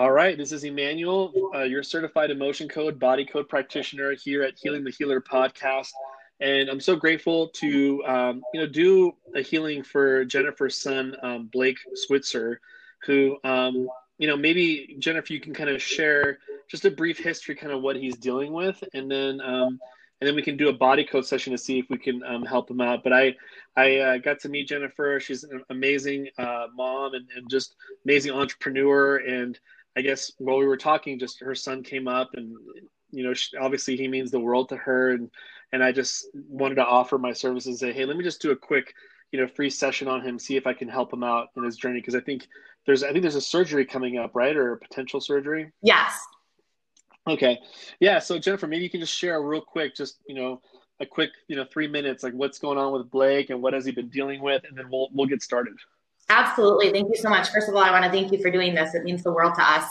All right, this is Emmanuel, uh, your certified emotion code, body code practitioner here at Healing the Healer podcast. And I'm so grateful to, um, you know, do a healing for Jennifer's son, um, Blake Switzer, who, um, you know, maybe Jennifer, you can kind of share just a brief history, kind of what he's dealing with, and then um, and then we can do a body code session to see if we can um, help him out. But I I uh, got to meet Jennifer. She's an amazing uh, mom and, and just amazing entrepreneur. And I guess while we were talking, just her son came up, and you know, she, obviously he means the world to her. And and I just wanted to offer my services. and Say, hey, let me just do a quick you know free session on him, see if I can help him out in his journey because I think there's I think there's a surgery coming up, right, or a potential surgery. Yes. Okay. Yeah. So Jennifer, maybe you can just share real quick, just you know, a quick you know three minutes, like what's going on with Blake and what has he been dealing with, and then we'll we'll get started. Absolutely. Thank you so much. First of all, I want to thank you for doing this. It means the world to us.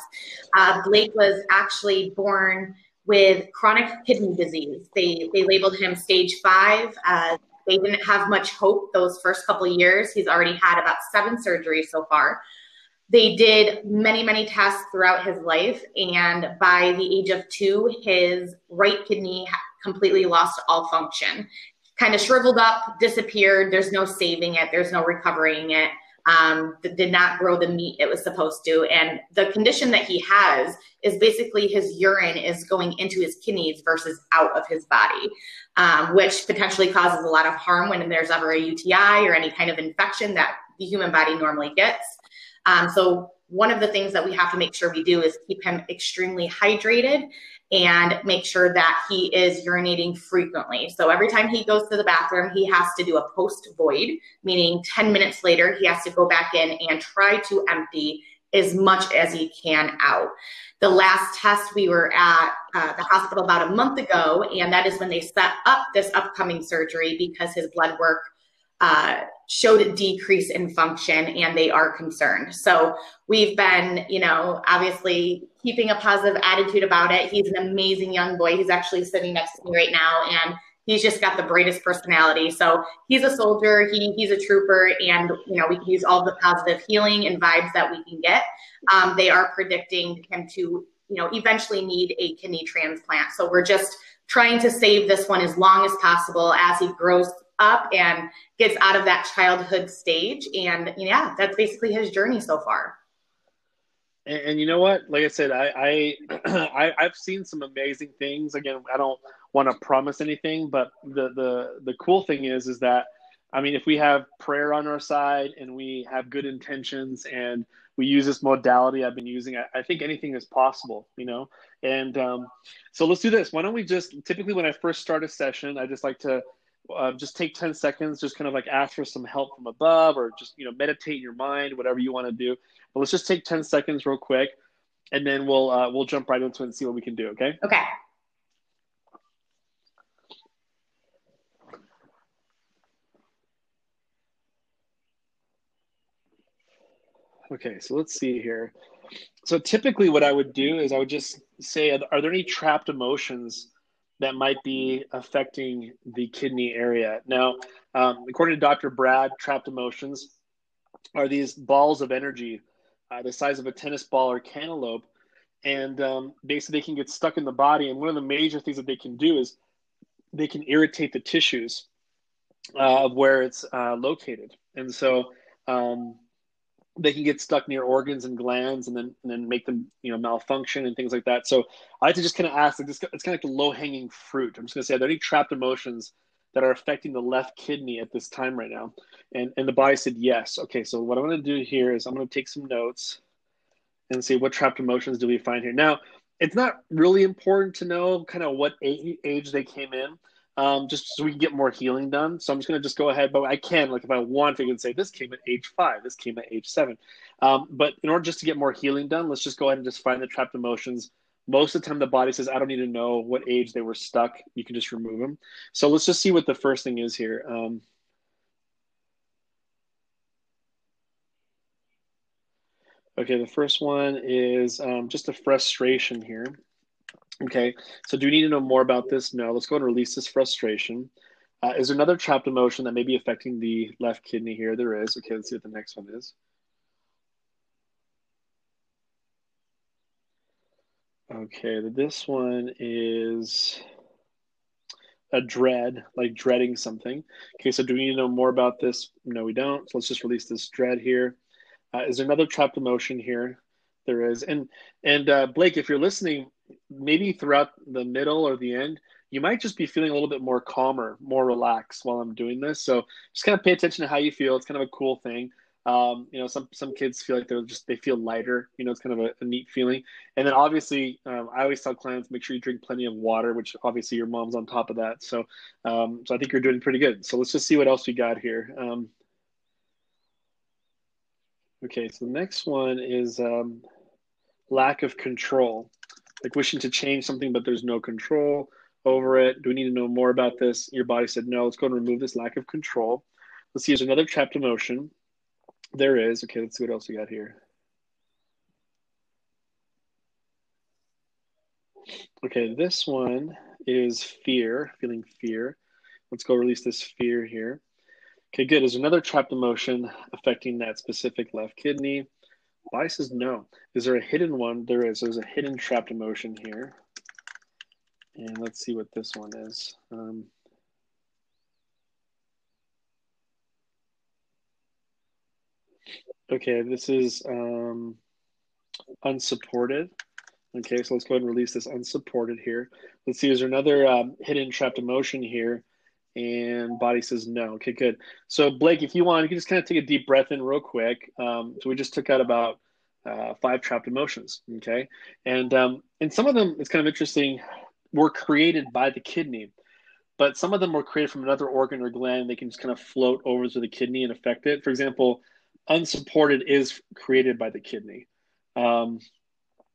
Uh, Blake was actually born with chronic kidney disease. They they labeled him stage five. Uh, they didn't have much hope those first couple of years. He's already had about seven surgeries so far. They did many, many tests throughout his life, and by the age of two, his right kidney completely lost all function. Kind of shriveled up, disappeared. There's no saving it, there's no recovering it. Um, did not grow the meat it was supposed to. And the condition that he has is basically his urine is going into his kidneys versus out of his body, um, which potentially causes a lot of harm when there's ever a UTI or any kind of infection that the human body normally gets. Um, so one of the things that we have to make sure we do is keep him extremely hydrated and make sure that he is urinating frequently. So every time he goes to the bathroom, he has to do a post void, meaning 10 minutes later, he has to go back in and try to empty as much as he can out. The last test we were at uh, the hospital about a month ago, and that is when they set up this upcoming surgery because his blood work uh, showed a decrease in function and they are concerned. So we've been, you know, obviously keeping a positive attitude about it. He's an amazing young boy. He's actually sitting next to me right now and he's just got the brightest personality. So he's a soldier, he, he's a trooper, and you know, we can use all the positive healing and vibes that we can get. Um, they are predicting him to, you know, eventually need a kidney transplant. So we're just trying to save this one as long as possible as he grows up and gets out of that childhood stage. And yeah, that's basically his journey so far. And, and you know what? Like I said, I, I, I I've seen some amazing things. Again, I don't want to promise anything, but the the the cool thing is is that I mean, if we have prayer on our side and we have good intentions and we use this modality I've been using, I, I think anything is possible, you know? And um, so let's do this. Why don't we just, typically when I first start a session, I just like to uh, just take 10 seconds, just kind of like ask for some help from above or just, you know, meditate in your mind, whatever you want to do. But let's just take 10 seconds real quick and then we'll, uh, we'll jump right into it and see what we can do. Okay. Okay. Okay. So let's see here. So typically what I would do is I would just say, are there any trapped emotions that might be affecting the kidney area. Now, um, according to Dr. Brad, trapped emotions are these balls of energy uh, the size of a tennis ball or cantaloupe. And um, basically, they can get stuck in the body. And one of the major things that they can do is they can irritate the tissues uh, of where it's uh, located. And so, um, they can get stuck near organs and glands and then and then make them you know malfunction and things like that. So i like to just kind of ask like this it's kind of like the low hanging fruit. I'm just going to say are there any trapped emotions that are affecting the left kidney at this time right now? And and the body said yes. Okay so what i'm going to do here is i'm going to take some notes and see what trapped emotions do we find here. Now it's not really important to know kind of what age they came in um, just so we can get more healing done. So I'm just going to just go ahead, but I can, like, if I want, I can say this came at age five, this came at age seven. Um, but in order just to get more healing done, let's just go ahead and just find the trapped emotions. Most of the time, the body says, I don't need to know what age they were stuck. You can just remove them. So let's just see what the first thing is here. Um, okay, the first one is um, just a frustration here. Okay, so do we need to know more about this? No, let's go and release this frustration. Uh, is there another trapped emotion that may be affecting the left kidney here? There is. Okay, let's see what the next one is. Okay, this one is a dread, like dreading something. Okay, so do we need to know more about this? No, we don't. So let's just release this dread here. Uh, is there another trapped emotion here? There is. And and uh, Blake, if you're listening, maybe throughout the middle or the end, you might just be feeling a little bit more calmer, more relaxed while I'm doing this. So just kind of pay attention to how you feel. It's kind of a cool thing. Um, you know, some some kids feel like they're just they feel lighter. You know, it's kind of a, a neat feeling. And then obviously, um, I always tell clients make sure you drink plenty of water, which obviously your mom's on top of that. So, um, so I think you're doing pretty good. So let's just see what else we got here. Um, okay, so the next one is um, lack of control, like wishing to change something but there's no control over it. Do we need to know more about this? Your body said no. Let's go and remove this lack of control. Let's see. There's another trapped emotion. There is. Okay, let's see what else we got here. Okay, this one is fear, feeling fear. Let's go release this fear here. Okay, good. Is another trapped emotion affecting that specific left kidney? Body says no. Is there a hidden one? There is. There's a hidden trapped emotion here. And let's see what this one is. Um, Okay, this is um, unsupported. Okay, so let's go ahead and release this unsupported here. Let's see, is there another um, hidden trapped emotion here? And body says no. Okay, good. So Blake, if you want, you can just kind of take a deep breath in real quick. Um, so we just took out about uh, five trapped emotions. Okay, and um, and some of them, it's kind of interesting, were created by the kidney, but some of them were created from another organ or gland. They can just kind of float over to the kidney and affect it. For example, unsupported is created by the kidney. Um,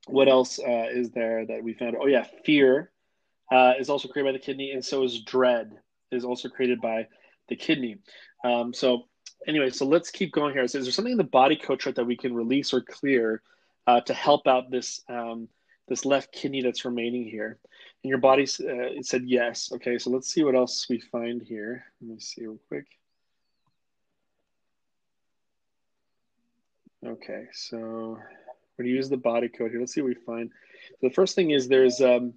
what else uh, is there that we found? Oh yeah, fear uh, is also created by the kidney, and so is dread is also created by the kidney. Um, so anyway, so let's keep going here. So is there something in the body code chart that we can release or clear uh, to help out this um, this left kidney that's remaining here? And your body uh, it said yes. Okay, so let's see what else we find here. Let me see real quick. Okay, so we're to use the body code here. Let's see what we find. So the first thing is there's um,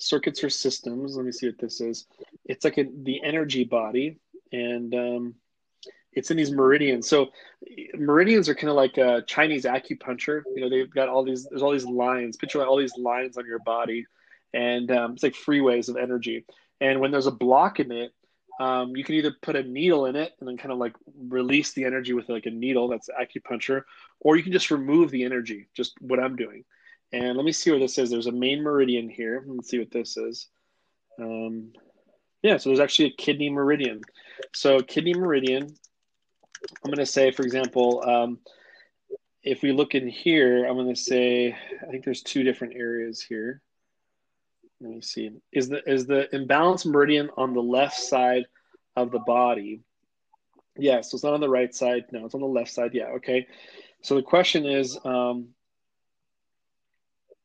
circuits or systems. Let me see what this is. It's like a, the energy body, and um, it's in these meridians. So meridians are kind of like a Chinese acupuncture. You know, they've got all these. There's all these lines. Picture all these lines on your body, and um, it's like freeways of energy. And when there's a block in it, um, you can either put a needle in it and then kind of like release the energy with like a needle that's acupuncture, or you can just remove the energy, just what I'm doing. And let me see where this is. There's a main meridian here. Let's see what this is. Um, yeah, so there's actually a kidney meridian. So kidney meridian, I'm going to say, for example, um, if we look in here, I'm going to say, I think there's two different areas here let me see is the is the imbalanced meridian on the left side of the body yeah so it's not on the right side no it's on the left side yeah okay so the question is um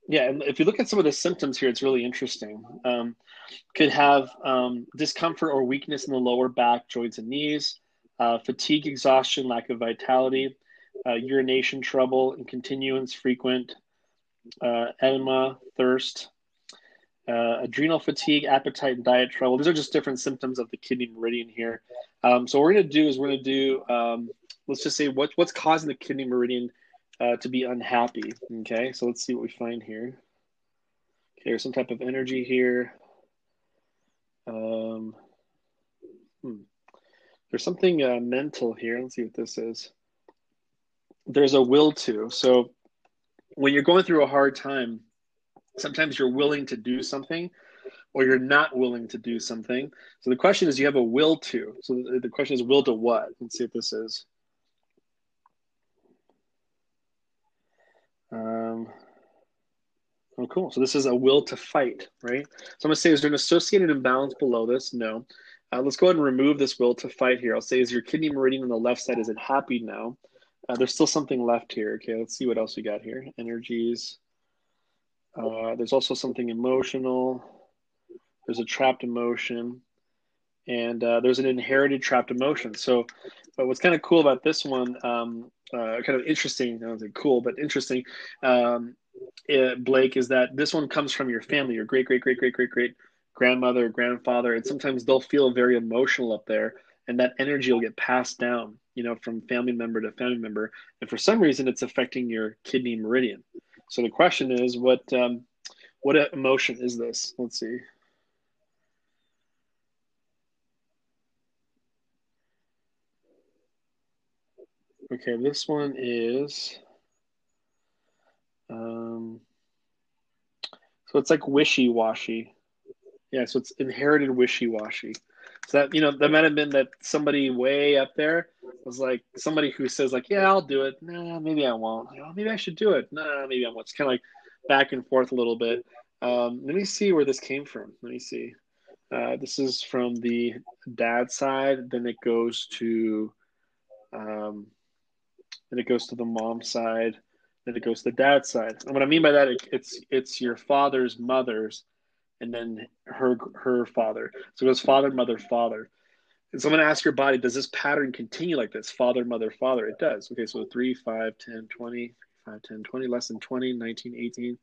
yeah and if you look at some of the symptoms here it's really interesting um, could have um, discomfort or weakness in the lower back joints and knees uh, fatigue exhaustion lack of vitality uh, urination trouble and continuance frequent uh, edema thirst uh, adrenal fatigue, appetite, and diet trouble. These are just different symptoms of the kidney meridian here. Um, so what we're going to do is we're going to do, um, let's just say what, what's causing the kidney meridian uh, to be unhappy. Okay, so let's see what we find here. Okay, there's some type of energy here. Um, hmm. There's something uh, mental here. Let's see what this is. There's a will to. So when you're going through a hard time, sometimes you're willing to do something or you're not willing to do something. So the question is, you have a will to. So the question is, will to what? Let's see what this is. Um, oh, cool. So this is a will to fight, right? So I'm going to say, is there an associated imbalance below this? No. Uh, let's go ahead and remove this will to fight here. I'll say, is your kidney meridian on the left side, is it happy now? Uh, there's still something left here. Okay, let's see what else we got here. Energies. Uh, there's also something emotional. There's a trapped emotion, and uh, there's an inherited trapped emotion. So, but what's kind of cool about this one, um, uh, kind of interesting, I don't think cool, but interesting, um, uh, Blake, is that this one comes from your family, your great, great, great, great, great, great grandmother, grandfather, and sometimes they'll feel very emotional up there, and that energy will get passed down, you know, from family member to family member, and for some reason, it's affecting your kidney meridian. So the question is, what um, what emotion is this? Let's see. Okay, this one is um, so it's like wishy washy. Yeah, so it's inherited wishy washy. So that you know, that might have been that somebody way up there was like somebody who says like, "Yeah, I'll do it." Nah, maybe I won't. oh, maybe I should do it. Nah, maybe I won't. It's kind of like back and forth a little bit. Um, let me see where this came from. Let me see. Uh, this is from the dad side. Then it goes to, um, then it goes to the mom side. Then it goes to the dad side. And what I mean by that, it, it's it's your father's mother's, and then her her father. So it goes father, mother, father. And so I'm going to ask your body, does this pattern continue like this? Father, mother, father. It does. Okay, so 3, 5, 10, 20, 5, 10, 20, less than 20, 19, 18,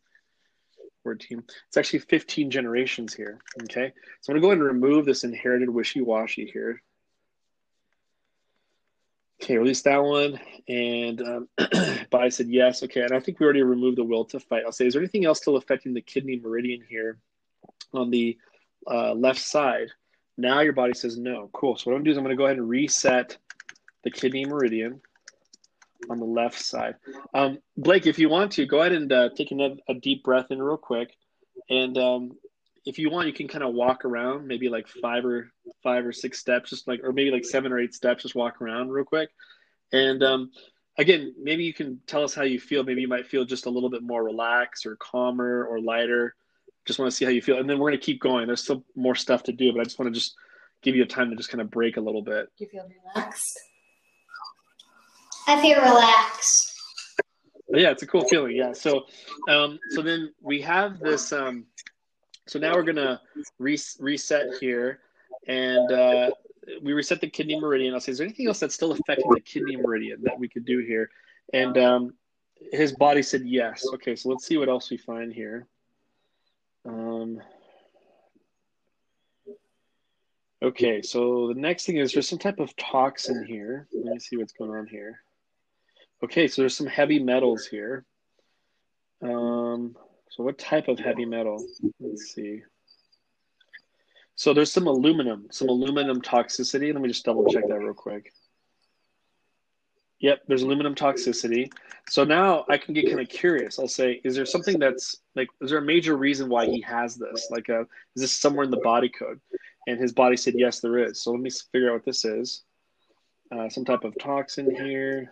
14. It's actually 15 generations here. Okay, so I'm going to go ahead and remove this inherited wishy washy here. Okay, release that one. And um, said yes. Okay, and I think we already removed the will to fight. I'll say, is there anything else still affecting the kidney meridian here on the uh, left side? Now your body says no. Cool. So what I'm to do is I'm to go ahead and reset the kidney meridian on the left side. Um, Blake, if you want to, go ahead and uh, take a, a, deep breath in real quick. And um, if you want, you can kind of walk around, maybe like five or five or six steps, just like, or maybe like seven or eight steps, just walk around real quick. And um, again, maybe you can tell us how you feel. Maybe you might feel just a little bit more relaxed or calmer or lighter. Just want to see how you feel. And then we're going to keep going. There's still more stuff to do, but I just want to just give you a time to just kind of break a little bit. You feel relaxed? I feel relaxed. Yeah, it's a cool feeling. Yeah. So, um, so then we have this. Um, so now we're gonna re- reset here, and uh, we reset the kidney meridian. I'll say, is there anything else that's still affecting the kidney meridian that we could do here? And um, his body said yes. Okay, so let's see what else we find here. Um, okay, so the next thing is there's some type of toxin here. Let me see what's going on here. Okay, so there's some heavy metals here. Um, so what type of heavy metal? Let's see. So there's some aluminum, some aluminum toxicity. Let me just double check that real quick. Yep, there's aluminum toxicity. So now I can get kind of curious. I'll say, is there something that's like, is there a major reason why he has this? Like, uh, is this somewhere in the body code? And his body said, yes, there is. So let me figure out what this is. Uh, some type of toxin here.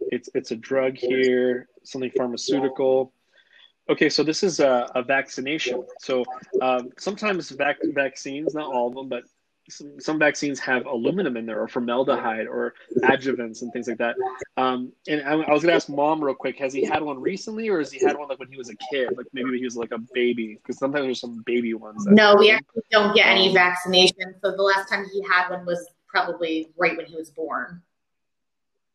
It's it's a drug here, something pharmaceutical. Okay, so this is a, a vaccination. So um, sometimes vac- vaccines, not all of them, but some, some, vaccines have aluminum in there or formaldehyde or adjuvants and things like that. Um, and I, I was going to ask mom real quick, has he had one recently or has he had one like when he was a kid? Like maybe when he was like a baby? Because sometimes there's some baby ones. No, we actually don't get any vaccination. So the last time he had one was probably right when he was born.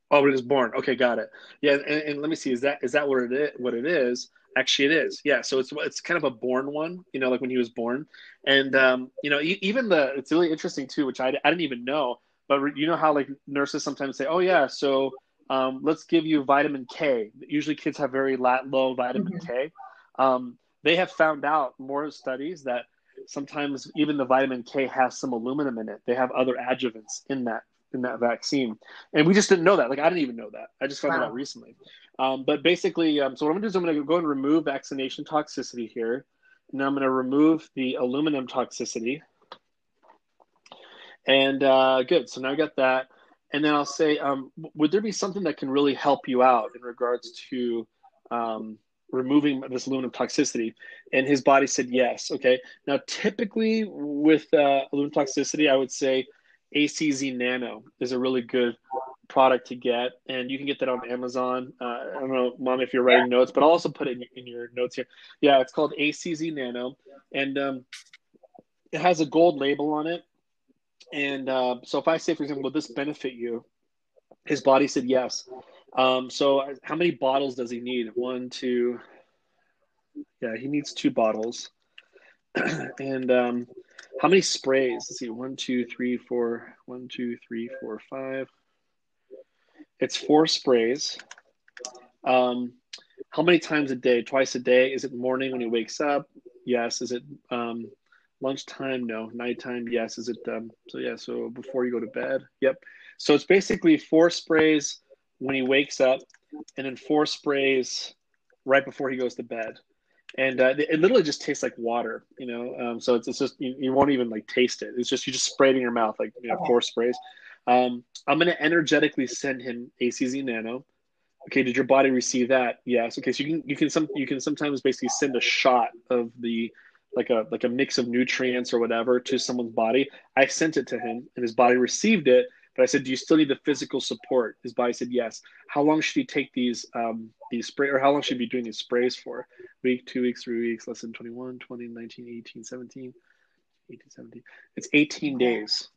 Oh, when he was born. Okay, got it. Yeah, and, and let me see. Is that is that what it is? What it is? Actually, it is. Yeah. So it's it's kind of a born one, you know, like when he was born, and um, you know, even the it's really interesting too, which I, I didn't even know. But you know how like nurses sometimes say, "Oh yeah, so um, let's give you vitamin K." Usually, kids have very low vitamin mm-hmm. K. Um, they have found out more studies that sometimes even the vitamin K has some aluminum in it. They have other adjuvants in that in that vaccine, and we just didn't know that. Like I didn't even know that. I just found wow. that out recently. Um, but basically, um, so what I'm going to do is I'm going to go and remove vaccination toxicity here. Now I'm going to remove the aluminum toxicity. And uh, good. So now I got that. And then I'll say, um, would there be something that can really help you out in regards to um, removing this aluminum toxicity? And his body said yes. Okay. Now, typically with uh, aluminum toxicity, I would say ACZ Nano is a really good product to get, and you can get that on Amazon. Uh, I don't know, mom, if you're writing notes, but I'll also put it in, in your notes here. Yeah, it's called ACZ Nano, and um, it has a gold label on it. And uh, so, if I say, for example, will this benefit you? His body said yes. Um, so, how many bottles does he need? One, two, Yeah, he needs two bottles. and um, how many sprays? Let's see. One, two, three, four. One, two, three, four, five. It's four sprays. Um, how many times a day? Twice a day? Is it morning when he wakes up? Yes. Is it um, lunchtime? No. Nighttime? Yes. Is it um, so? Yeah. So before you go to bed? Yep. So it's basically four sprays when he wakes up, and then four sprays right before he goes to bed. And uh, it literally just tastes like water, you know. Um, so it's, it's just you, you, won't even like taste it. It's just you just spray it in your mouth, like you know, four sprays. Um, I'm going to energetically send him ACZ Nano. Okay did your body receive that? Yes. Okay so you can you can some you can sometimes basically send a shot of the like a like a mix of nutrients or whatever to someone's body. I sent it to him and his body received it but i said do you still need the physical support? His body said yes. How long should he take these um these spray or how long should he be doing these sprays for week two weeks three weeks less than 21 20 19 18 17 18 17 it's 18 days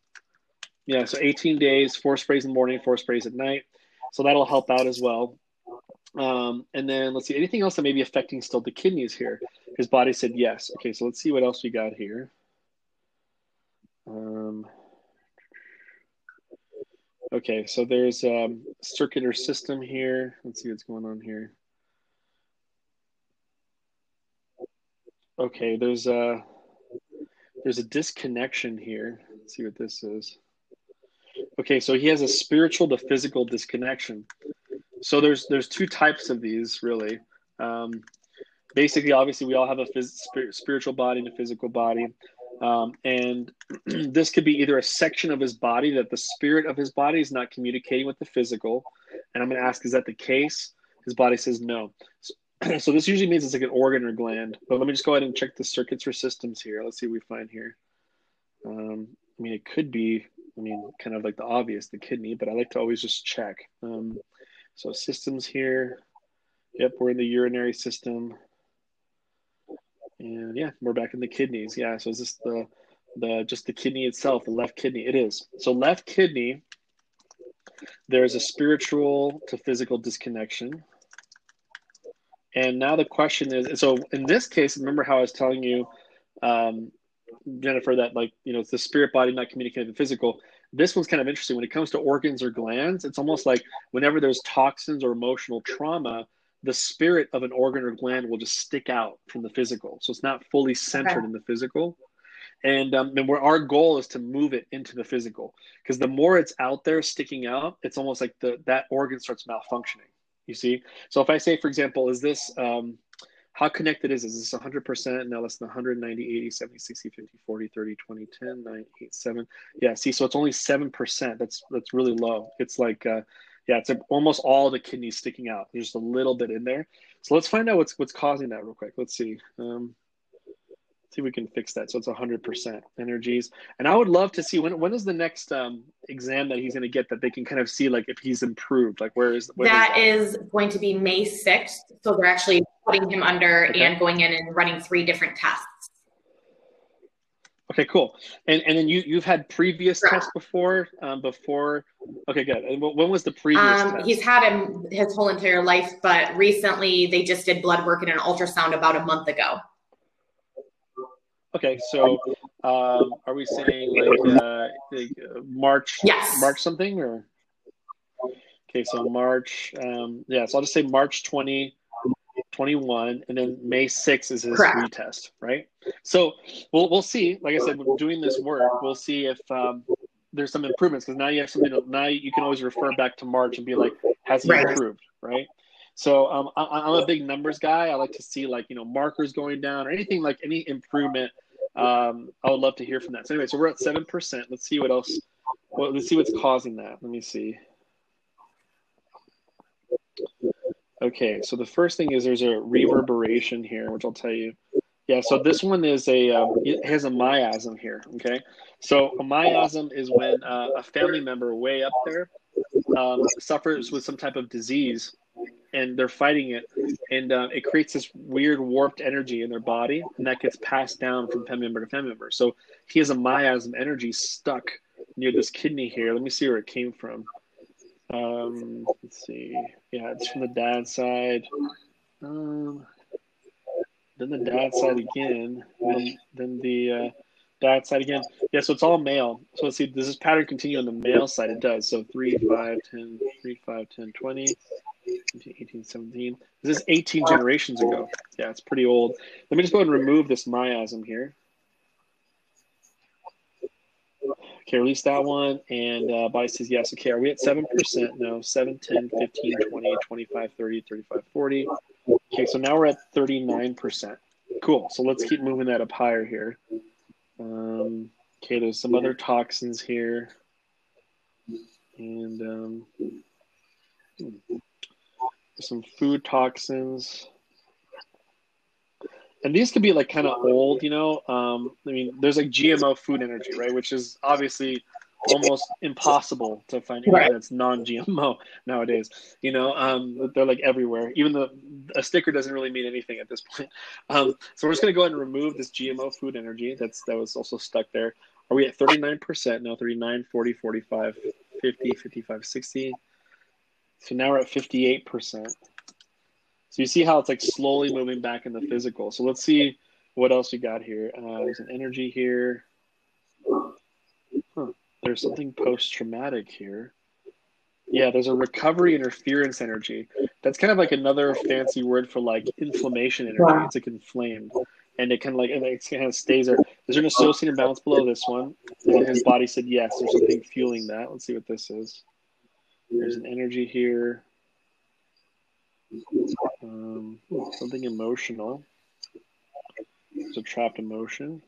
yeah so 18 days four sprays in the morning four sprays at night so that'll help out as well. Um, and then let's see, anything else that may be affecting still the kidneys here? His body said yes. Okay, so let's see what else we got here. Um, okay, so there's um, circular system here. Let's see what's going on here. Okay, there's a there's a disconnection here. Let's see what this is. Okay, so he has a spiritual to physical disconnection. So there's there's two types of these really. Um, basically, obviously, we all have a phys- spiritual body and a physical body, um, and this could be either a section of his body that the spirit of his body is not communicating with the physical. And I'm going to ask, is that the case? His body says no. So, so this usually means it's like an organ or gland. But let me just go ahead and check the circuits or systems here. Let's see what we find here. Um, I mean, it could be I mean, kind of like the obvious, the kidney, but I like to always just check. Um, so systems here. Yep, we're in the urinary system. And yeah, we're back in the kidneys. Yeah, so is this the the just the kidney itself, the left kidney? It is. So left kidney, there's a spiritual to physical disconnection. And now the question is so in this case, remember how I was telling you um, Jennifer, that like you know it's the spirit body not communicating the physical. This one's kind of interesting when it comes to organs or glands. It's almost like whenever there's toxins or emotional trauma, the spirit of an organ or gland will just stick out from the physical. So it's not fully centered okay. in the physical. And, um, and where our goal is to move it into the physical because the more it's out there sticking out, it's almost like the that organ starts malfunctioning. You see. So if I say, for example, is this um, how connected is this? Is this 100%? Now less than 190, 80, 70, 60, 50, 40, 30, 20, 10, 9, 8, 7. Yeah, see, so it's only 7%. That's that's really low. It's like, uh, yeah, it's almost all the kidneys sticking out. There's just a little bit in there. So let's find out what's what's causing that real quick. Let's see. Um, see if we can fix that. So it's 100% energies. And I would love to see when when is the next um, exam that he's going to get that they can kind of see like if he's improved. Like where is where that is, that is going to be May 6th. So they're actually putting him under okay. and going in and running three different tests. Okay, cool. And and then you you've had previous tests before um, before. Okay, good. And when was the previous? Um, he's had him his whole entire life, but recently they just did blood work and an ultrasound about a month ago. Okay, so um, are we saying like, uh, like uh, March? Yes. March something or? Okay, so March. Um, yeah, so I'll just say March 20, 21, and then May 6 is his Correct. retest, right? So we'll we'll see. Like I said, we're doing this work, we'll see if um, there's some improvements because now you have something. To, now you can always refer back to March and be like, has he right. improved, right? So um, I, am a big numbers guy. I like to see like you know markers going down or anything like any improvement. Um, I would love to hear from that. So anyway, so we're at seven percent. Let's see what else. Well, let's see what's causing that. Let me see. Okay, so the first thing is there's a reverberation here, which I'll tell you. Yeah, so this one is a um, it has a miasm here. Okay, so a miasm is when uh, a family member way up there um, suffers with some type of disease, and they're fighting it, and uh, it creates this weird warped energy in their body, and that gets passed down from family member to family member. So he has a miasm energy stuck near this kidney here. Let me see where it came from. Um, let's see. Yeah, it's from the dad side. Um, then the dad side again, then then the uh, dad side again. Yeah, so it's all male. So let's see, does this pattern continue on the male side? It does. So 3, 5, 10, 3, 5, 10, 20, 18, 17. This is 18 generations ago. Yeah, it's pretty old. Let me just go ahead and remove this miasm here. Okay, release that one. And uh, Body says yes. Okay, are we at 7%? No, 7, 10, 15, 20, 25, 30, 35, 40. Okay, so now we're at 39%. Cool. So let's keep moving that up higher here. Um, okay, there's some other toxins here. And um, some food toxins. And these could be like kind of old, you know. Um, I mean, there's like GMO food energy, right? Which is obviously almost impossible to find anything right. that's non-GMO nowadays. You know, um, they're like everywhere. Even the a sticker doesn't really mean anything at this point. Um, so we're just going to go ahead and remove this GMO food energy that's that was also stuck there. Are we at 39%? No, 39, 40, 45, 50, 55, 60. So now we're at 58%. So you see how it's like slowly moving back in the physical. So let's see what else we got here. Uh, there's an energy here. Huh. There's something post traumatic here. Yeah, there's a recovery interference energy. That's kind of like another fancy word for like inflammation energy. It's like inflamed. And it kind of like it kind of stays there. Is there an associated balance below this one? And his body said yes. There's something fueling that. Let's see what this is. There's an energy here. Um, something emotional. It's a trapped emotion.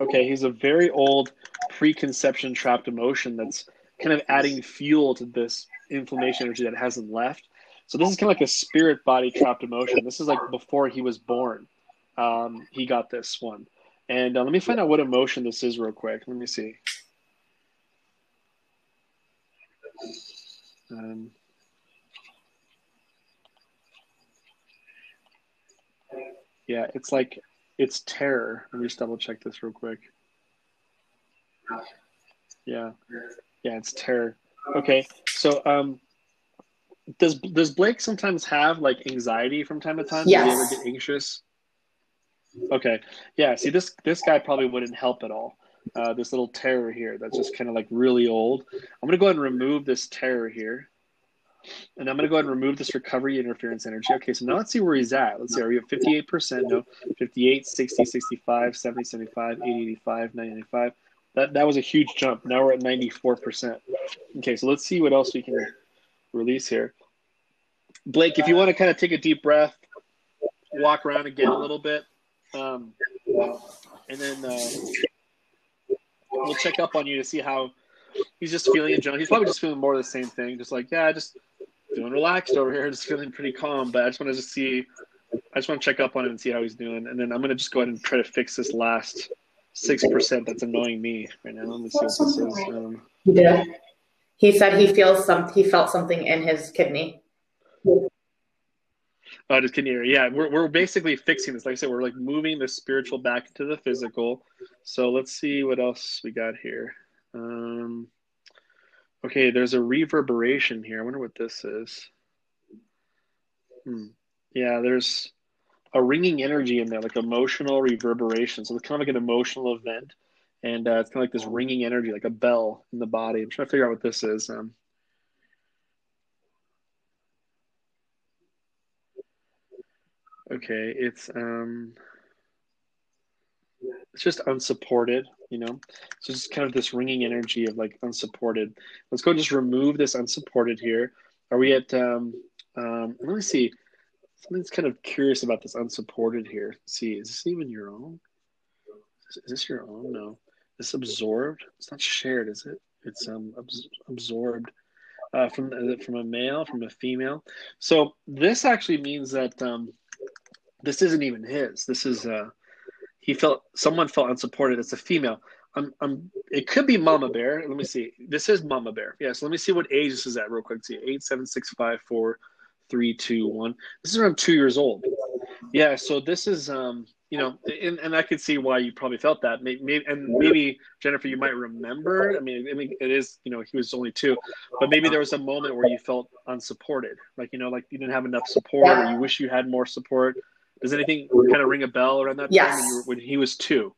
Okay, he's a very old preconception trapped emotion that's kind of adding fuel to this inflammation energy that hasn't left. So this is kind of like a spirit body trapped emotion. This is like before he was born. Um, he got this one. And uh, let me find out what emotion this is real quick. Let me see. Um, yeah, it's like it's terror. Let me just double check this real quick. Yeah, yeah, it's terror. Okay, so um, does does Blake sometimes have like anxiety from time to time? Yes. Does he ever get anxious? Okay, yeah. See, this this guy probably wouldn't help at all. Uh, this little terror here that's just kind of like really old. I'm gonna go ahead and remove this terror here. And I'm going to go ahead and remove this recovery interference energy. Okay, so now let's see where he's at. Let's see, are we at 58%? No, 58, 60, 65, 70, 75, 80, 85, 90, 95. That, that was a huge jump. Now we're at 94%. Okay, so let's see what else we can release here. Blake, if you want to kind of take a deep breath, walk around again a little bit, um, and then uh, we'll check up on you to see how he's just feeling in general. He's probably just feeling more of the same thing. Just like, yeah, just feeling relaxed over here, just feeling pretty calm. But I just want to just see, I just want to check up on him and see how he's doing. And then I'm going to just go ahead and try to fix this last six percent that's annoying me right now. Let me see what this is. Um, he. He said he feels some. He felt something in his kidney. Oh, just kidney area. Yeah, we're we're basically fixing this. Like I said, we're like moving the spiritual back into the physical. So let's see what else we got here. Um, okay, there's a reverberation here. I wonder what this is. Hmm. Yeah, there's a ringing energy in there, like emotional reverberation. So it's kind of like an emotional event, and uh, it's kind of like this ringing energy, like a bell in the body. I'm trying to figure out what this is. Um, okay, it's um, it's just unsupported, you know. So just kind of this ringing energy of like unsupported. Let's go just remove this unsupported here. Are we at? Um, um, let me see. Something's kind of curious about this unsupported here. Let's see, is this even your own? Is this your own? No. This absorbed. It's not shared, is it? It's um abs- absorbed. Uh, from it from a male, from a female. So this actually means that um, this isn't even his. This is uh, he felt someone felt unsupported as a female. I'm, I'm, it could be Mama Bear. Let me see. This is Mama Bear. Yeah. So let me see what age this is at real quick. See, eight, seven, six, five, four, three, two, one. This is around two years old. Yeah. So this is, um, you know, and, and I could see why you probably felt that. Maybe, maybe, and maybe Jennifer, you might remember. I mean, I mean, it is, you know, he was only two, but maybe there was a moment where you felt unsupported, like you know, like you didn't have enough support, or you wish you had more support Does anything kind of ring a bell around that Yes. time when, you were, when he was two?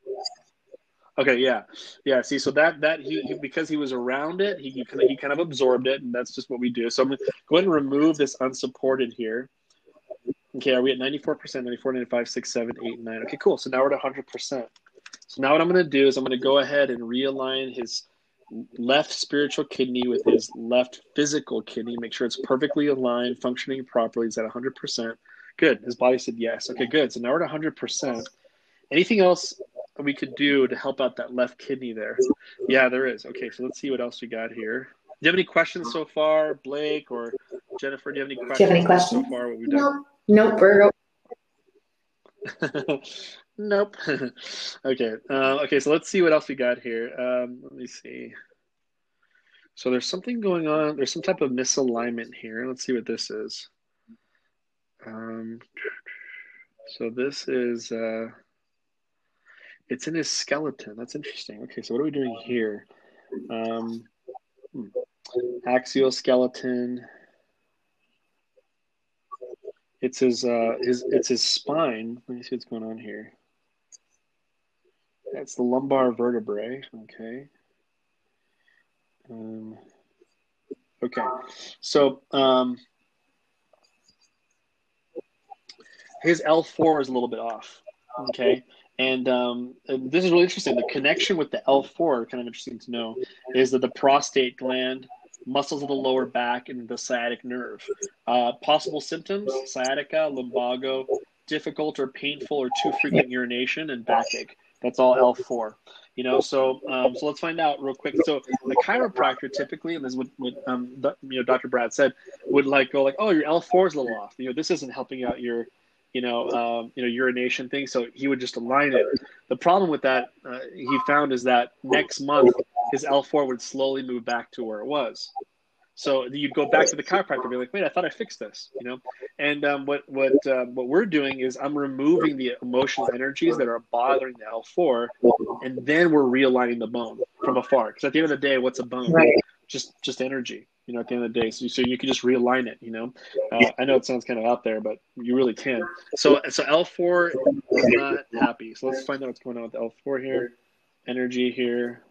Okay, yeah, yeah. See, so that that he, he because he was around it, he, he kind of he kind of absorbed it, and that's just what we do. So I'm gonna go ahead and remove this unsupported here. Okay, are we at 94%, 94, 95, 6, 7, 8, 9? Okay, cool. So now we're at 100%. So now what I'm going to do is I'm going to go ahead and realign his left spiritual kidney with his left physical kidney. Make sure it's perfectly aligned, functioning properly. He's at 100%. Good. His body said yes. Okay, good. So now we're at 100%. Anything else we could do to help out that left kidney there? Yeah, there is. Okay, so let's see what else we got here. Do you have any questions so far, Blake or Jennifer? Do you have any questions, have any questions? so far? What we've done? Nope. Nope, nope. okay. Uh, okay. So let's see what else we got here. Um, let me see. So there's something going on. There's some type of misalignment here. Let's see what this is. Um, so this is. Uh, it's in his skeleton. That's interesting. Okay. So what are we doing here? Um, hmm. axial skeleton. It's his uh his it's his spine. Let me see what's going on here. That's the lumbar vertebrae. Okay. Um, okay. So um, his L four is a little bit off. Okay. And, um, and this is really interesting. The connection with the L4, kind of interesting to know, is that the prostate gland, muscles of the lower back, and the sciatic nerve. Uh, possible symptoms sciatica, lumbago, difficult or painful or too frequent urination, and backache. That's all L4. You know, so um, so let's find out real quick. So the chiropractor typically, and this is what, what um, you know Dr. Brad said, would like go like, oh, your L4 is a little off. You know, this isn't helping out your you know, um, you know, urination thing. So he would just align it. The problem with that uh, he found is that next month his L4 would slowly move back to where it was. So you'd go back to the chiropractor and be like, wait, I thought I fixed this, you know? And um, what what uh, what we're doing is I'm removing the emotional energies that are bothering the L4, and then we're realigning the bone from afar. Because at the end of the day, what's a bone? Right. Just just energy you know, at the end of the day. So, so you can just realign it, you know. Uh, I know it sounds kind of out there, but you really can. So, so L4 is not happy. So let's find out what's going on with L4 here. Energy here.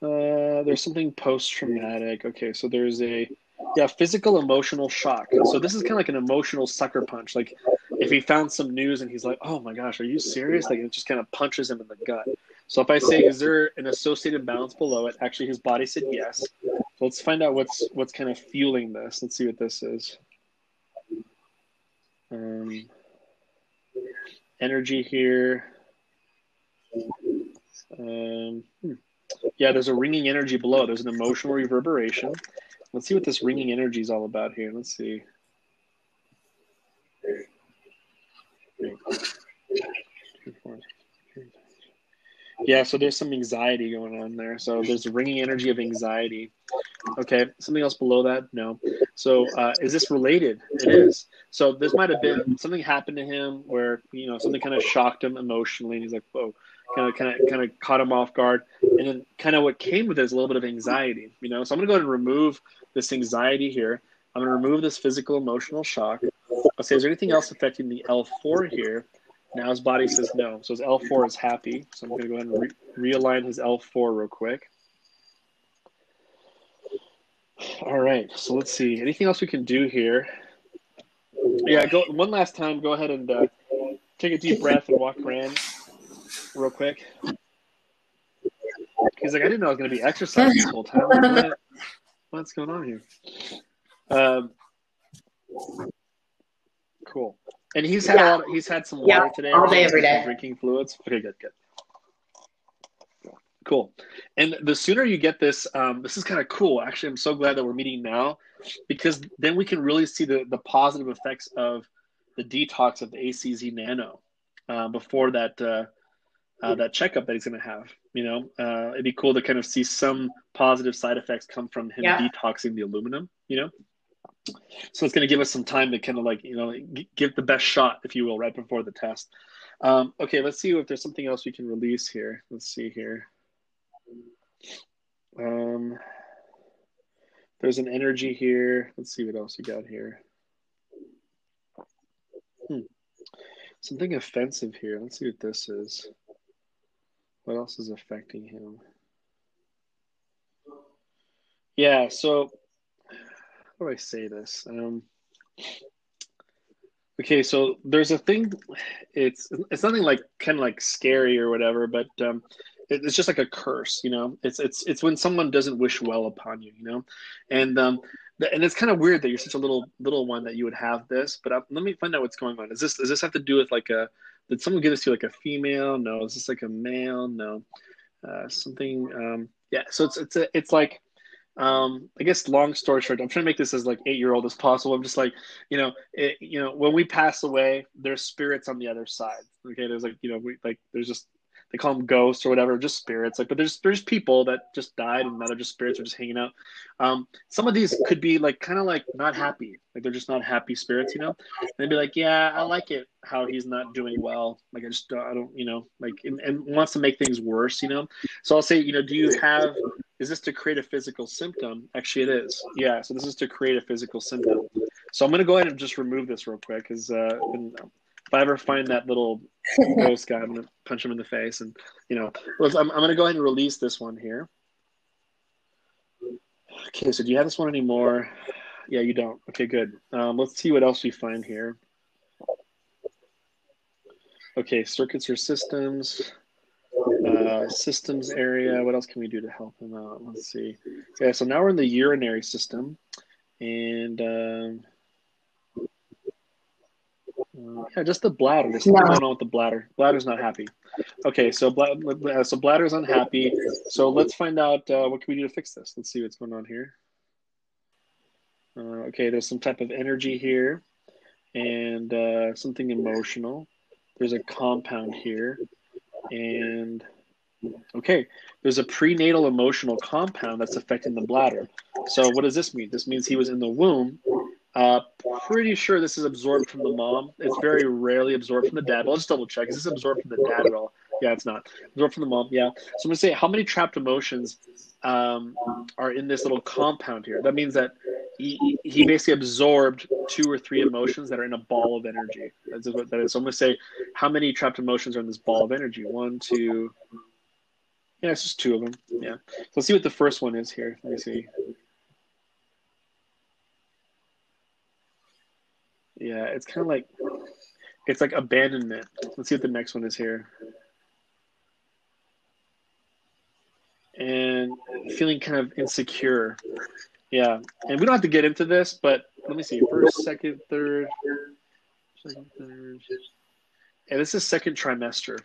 Uh, there's something post-traumatic. Okay, so there's a yeah physical emotional shock. So this is kind of like an emotional sucker punch. Like if he found some news and he's like, "Oh my gosh, are you serious?" Like it just kind of punches him in the gut. So if I say, is there an associated balance below it? Actually, his body said yes. So let's find out what's what's kind of fueling this. Let's see what this is. Um, energy here. Um, hmm. Yeah, there's a ringing energy below. There's an emotional reverberation. Let's see what this ringing energy is all about here. Let's see. Yeah, so there's some anxiety going on there. So there's a ringing energy of anxiety. Okay, something else below that? No. So uh, is this related? It is. So this might have been something happened to him where you know something kind of shocked him emotionally, and he's like, "Whoa!" Kind of, kind of, kind of caught him off guard, and then kind of what came with it is a little bit of anxiety. You know, so I'm gonna go ahead and remove this anxiety here. I'm gonna remove this physical emotional shock. I'll say, is there anything else affecting the L4 here? Now his body says no. So his L4 is happy. So I'm going to go ahead and re- realign his L4 real quick. All right. So let's see. Anything else we can do here? Yeah. Go one last time. Go ahead and uh, take a deep breath and walk around real quick. He's like, I didn't know I was going to be exercising this whole time. What, what's going on here? Um, cool. And he's had Yeah. a lot, Of, he's had some Yeah, water today. all day, every day. Drinking fluids. Okay, good, good. Cool. And the sooner you get this, um, this is kind of cool. Actually, I'm so glad that we're meeting now because then we can really see the, the positive effects of the detox of the ACZ Nano uh, before that uh, uh, that checkup that he's going to have. You know, uh, it'd be cool to kind of see some positive side effects come from him Yeah. detoxing the aluminum. You know, so it's going to give us some time to kind of like you know give the best shot, if you will, right before the test. Um, okay, let's see if there's something else we can release here. Let's see here. Um, there's an energy here. Let's see what else we got here. Hmm. something offensive here. Let's see what this is. What else is affecting him? Yeah, so how do I say this? Um, okay, so there's a thing. It's it's nothing like kind of like scary or whatever, but um, it, it's just like a curse, you know. It's it's it's when someone doesn't wish well upon you, you know, and um, and it's kind of weird that you're such a little little one that you would have this. But uh, let me find out what's going on. Is this does this have to do with like a did someone give this to you like a female? No. Is this like a male? No. Uh, something. Um, yeah. So it's it's a, it's like. Um, I guess long story short, I'm trying to make this as like eight year old as possible. I'm just like, you know, it, you know, when we pass away, there's spirits on the other side. Okay, there's like, you know, we like there's just they call them ghosts or whatever, just spirits. Like, but there's there's people that just died and now they're just spirits are just hanging out. Um, some of these could be like kind of like not happy, like they're just not happy spirits, you know. And they'd be like, yeah, I like it how he's not doing well. Like I just I don't, you know, like and, and wants to make things worse, you know. So I'll say, you know, do you have? Is this to create a physical symptom? Actually, it is. Yeah. So this is to create a physical symptom. So I'm going to go ahead and just remove this real quick because uh, if I ever find that little ghost guy, I'm gonna punch him in the face, and you know, I'm, I'm gonna go ahead and release this one here. Okay, so do you have this one anymore? Yeah, you don't. Okay, good. Um, let's see what else we find here. Okay, circuits or systems. Uh, systems area. What else can we do to help him out? Let's see. Okay, so now we're in the urinary system, and um, yeah, just the bladder. There's something no. going on with the bladder. Bladder's not happy. Okay, so bladder, so bladder's unhappy. So let's find out uh, what can we do to fix this. Let's see what's going on here. Uh, okay, there's some type of energy here, and uh, something emotional. There's a compound here, and okay, there's a prenatal emotional compound that's affecting the bladder. So what does this mean? This means he was in the womb uh, pretty sure this is absorbed from the mom. It's very rarely absorbed from the dad. I'll just double check. Is this absorbed from the dad at all? Yeah, it's not. Absorbed from the mom. Yeah. So I'm gonna say how many trapped emotions um, are in this little compound here. That means that he, he basically absorbed two or three emotions that are in a ball of energy. That's what that is. So I'm gonna say how many trapped emotions are in this ball of energy. One, two. Yeah, it's just two of them. Yeah. So let's see what the first one is here. Let me see. Yeah, it's kind of like it's like abandonment. Let's see what the next one is here. And feeling kind of insecure. Yeah, and we don't have to get into this, but let me see. First, second, third, second, third. Yeah, this is second trimester.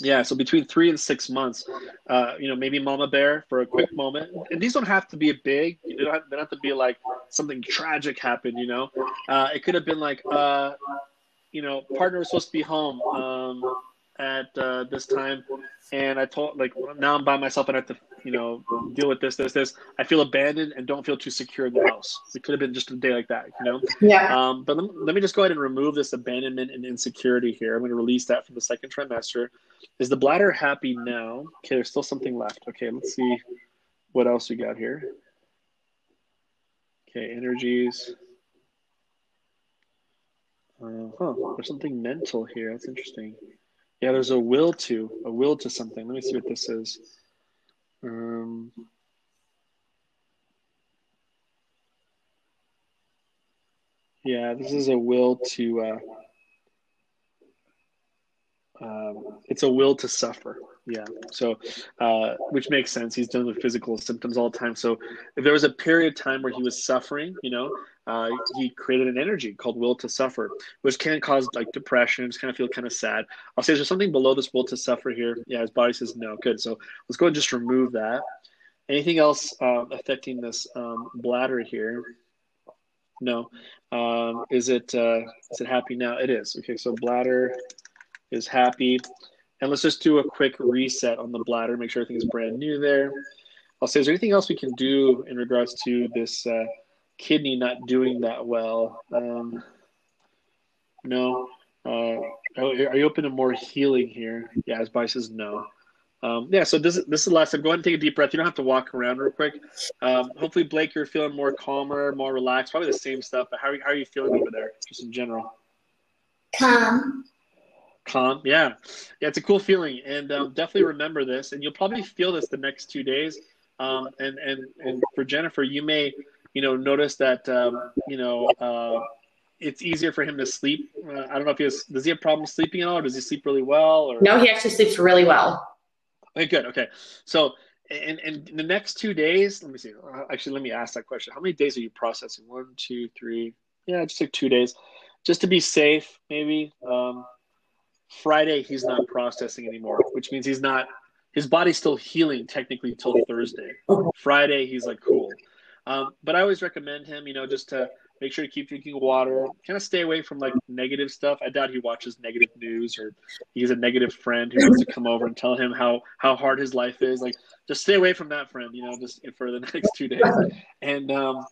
Yeah, so between three and six months, uh, you know, maybe mama bear for a quick moment. And these don't have to be a big. You don't have, they don't have to be like something tragic happened. You know, uh, it could have been like, uh, you know, partner was supposed to be home. Um, at uh, this time, and I told like now I'm by myself and I have to you know deal with this, this, this. I feel abandoned and don't feel too secure in the house. It could have been just a day like that, you know. Yeah. Um, but let me, let me just go ahead and remove this abandonment and insecurity here. I'm going to release that from the second trimester. Is the bladder happy now? Okay, there's still something left. Okay, let's see what else we got here. Okay, energies. Uh, huh, there's something mental here. That's interesting. Yeah, there's a will to, a will to something. Let me see what this is. Um, yeah, this is a will to, uh, um, it's a will to suffer. Yeah. So, uh, which makes sense. He's dealing with physical symptoms all the time. So, if there was a period of time where he was suffering, you know, uh, he created an energy called will to suffer, which can cause like depression, just kind of feel kind of sad. I'll say, is there something below this will to suffer here? Yeah, his body says no. Good. So let's go and just remove that. Anything else uh, affecting this um, bladder here? No. Um, is it uh, is it happy now? It is. Okay. So bladder is happy. And let's just do a quick reset on the bladder, make sure everything is brand new there. I'll say, is there anything else we can do in regards to this uh, kidney not doing that well? Um, no. Uh, are you open to more healing here? Yeah, as Bryce says, no. Um, yeah, so this, this is the last time. Go ahead and take a deep breath. You don't have to walk around real quick. Um, hopefully, Blake, you're feeling more calmer, more relaxed. Probably the same stuff, but how, how are you feeling over there, just in general? Calm. Calm, yeah, yeah. It's a cool feeling, and um, definitely remember this. And you'll probably feel this the next two days. Um, and and and for Jennifer, you may, you know, notice that um, you know uh, it's easier for him to sleep. Uh, I don't know if he has. Does he have problems sleeping at all, or does he sleep really well? Or no, he actually sleeps really well. Okay, good. Okay, so and and the next two days, let me see. Uh, actually, let me ask that question. How many days are you processing? One, two, three. Yeah, just like two days, just to be safe. Maybe um, Friday he's not processing anymore, which means he's not. His body's still healing technically till Thursday. Friday he's like cool. Um, but I always recommend him, you know, just to make sure to keep drinking water. Kind of stay away from like negative stuff. I doubt he watches negative news or he's a negative friend who wants to come over and tell him how how hard his life is. Like, just stay away from that friend. You know, just for the next two days, and um,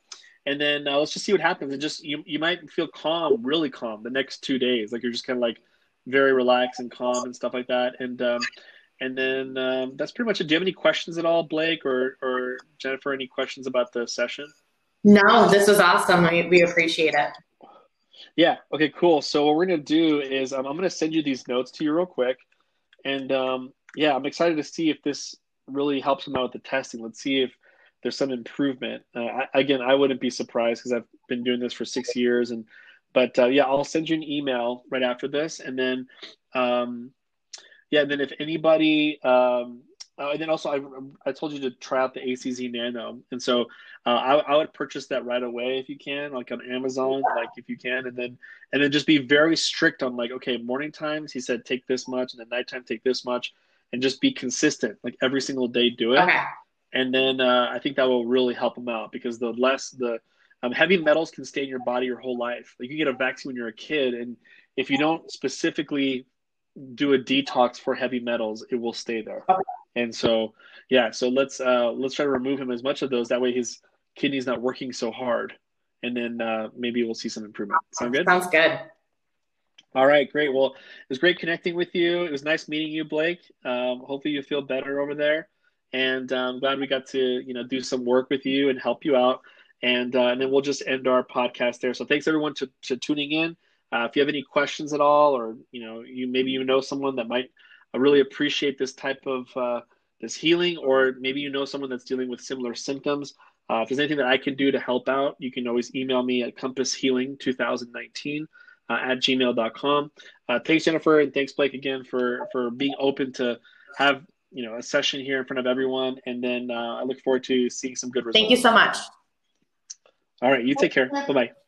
and then uh, let's just see what happens. And just you you might feel calm, really calm, the next two days. Like you're just kind of like very relaxed and calm and stuff like that. And um, and then um, that's pretty much it. Do you have any questions at all, Blake or or Jennifer? Any questions about the session? No, this was awesome. We, we appreciate it. Yeah. Okay. Cool. So what we're gonna do is um, I'm gonna send you these notes to you real quick, and um, yeah, I'm excited to see if this really helps them out with the testing. Let's see if there's some improvement. Uh, I, again, I wouldn't be surprised because I've been doing this for six years, and but uh, yeah, I'll send you an email right after this, and then um, yeah, and then if anybody um, uh, and then also, I, I told you to try out the ACZ Nano, and so uh, I, I would purchase that right away if you can, like on Amazon, like if you can, and then and then just be very strict on like, okay, morning times he said take this much, and then nighttime take this much, and just be consistent, like every single day do it, Okay. and then uh, I think that will really help him out because the less the um, heavy metals can stay in your body your whole life. Like you get a vaccine when you're a kid, and if you don't specifically do a detox for heavy metals, it will stay there. And so, yeah, so let's uh, let's try to remove him as much of those. That way, his kidney's not working so hard, and then uh, maybe we'll see some improvement. Sound good? Sounds good. All right, great. Well, it was great connecting with you. It was nice meeting you, Blake. Um, hopefully, you feel better over there, and I'm um, glad we got to you know do some work with you and help you out. And uh, and then we'll just end our podcast there. So thanks everyone to, to tuning in. Uh, if you have any questions at all, or you know, you maybe you know someone that might really appreciate this type of uh, this healing, or maybe you know someone that's dealing with similar symptoms. Uh, if there's anything that I can do to help out, you can always email me at compasshealing2019 uh, at gmail.com. Uh, thanks, Jennifer, and thanks, Blake, again for for being open to have you know a session here in front of everyone. And then uh, I look forward to seeing some good results. Thank you so much. All right, you take care. Bye bye.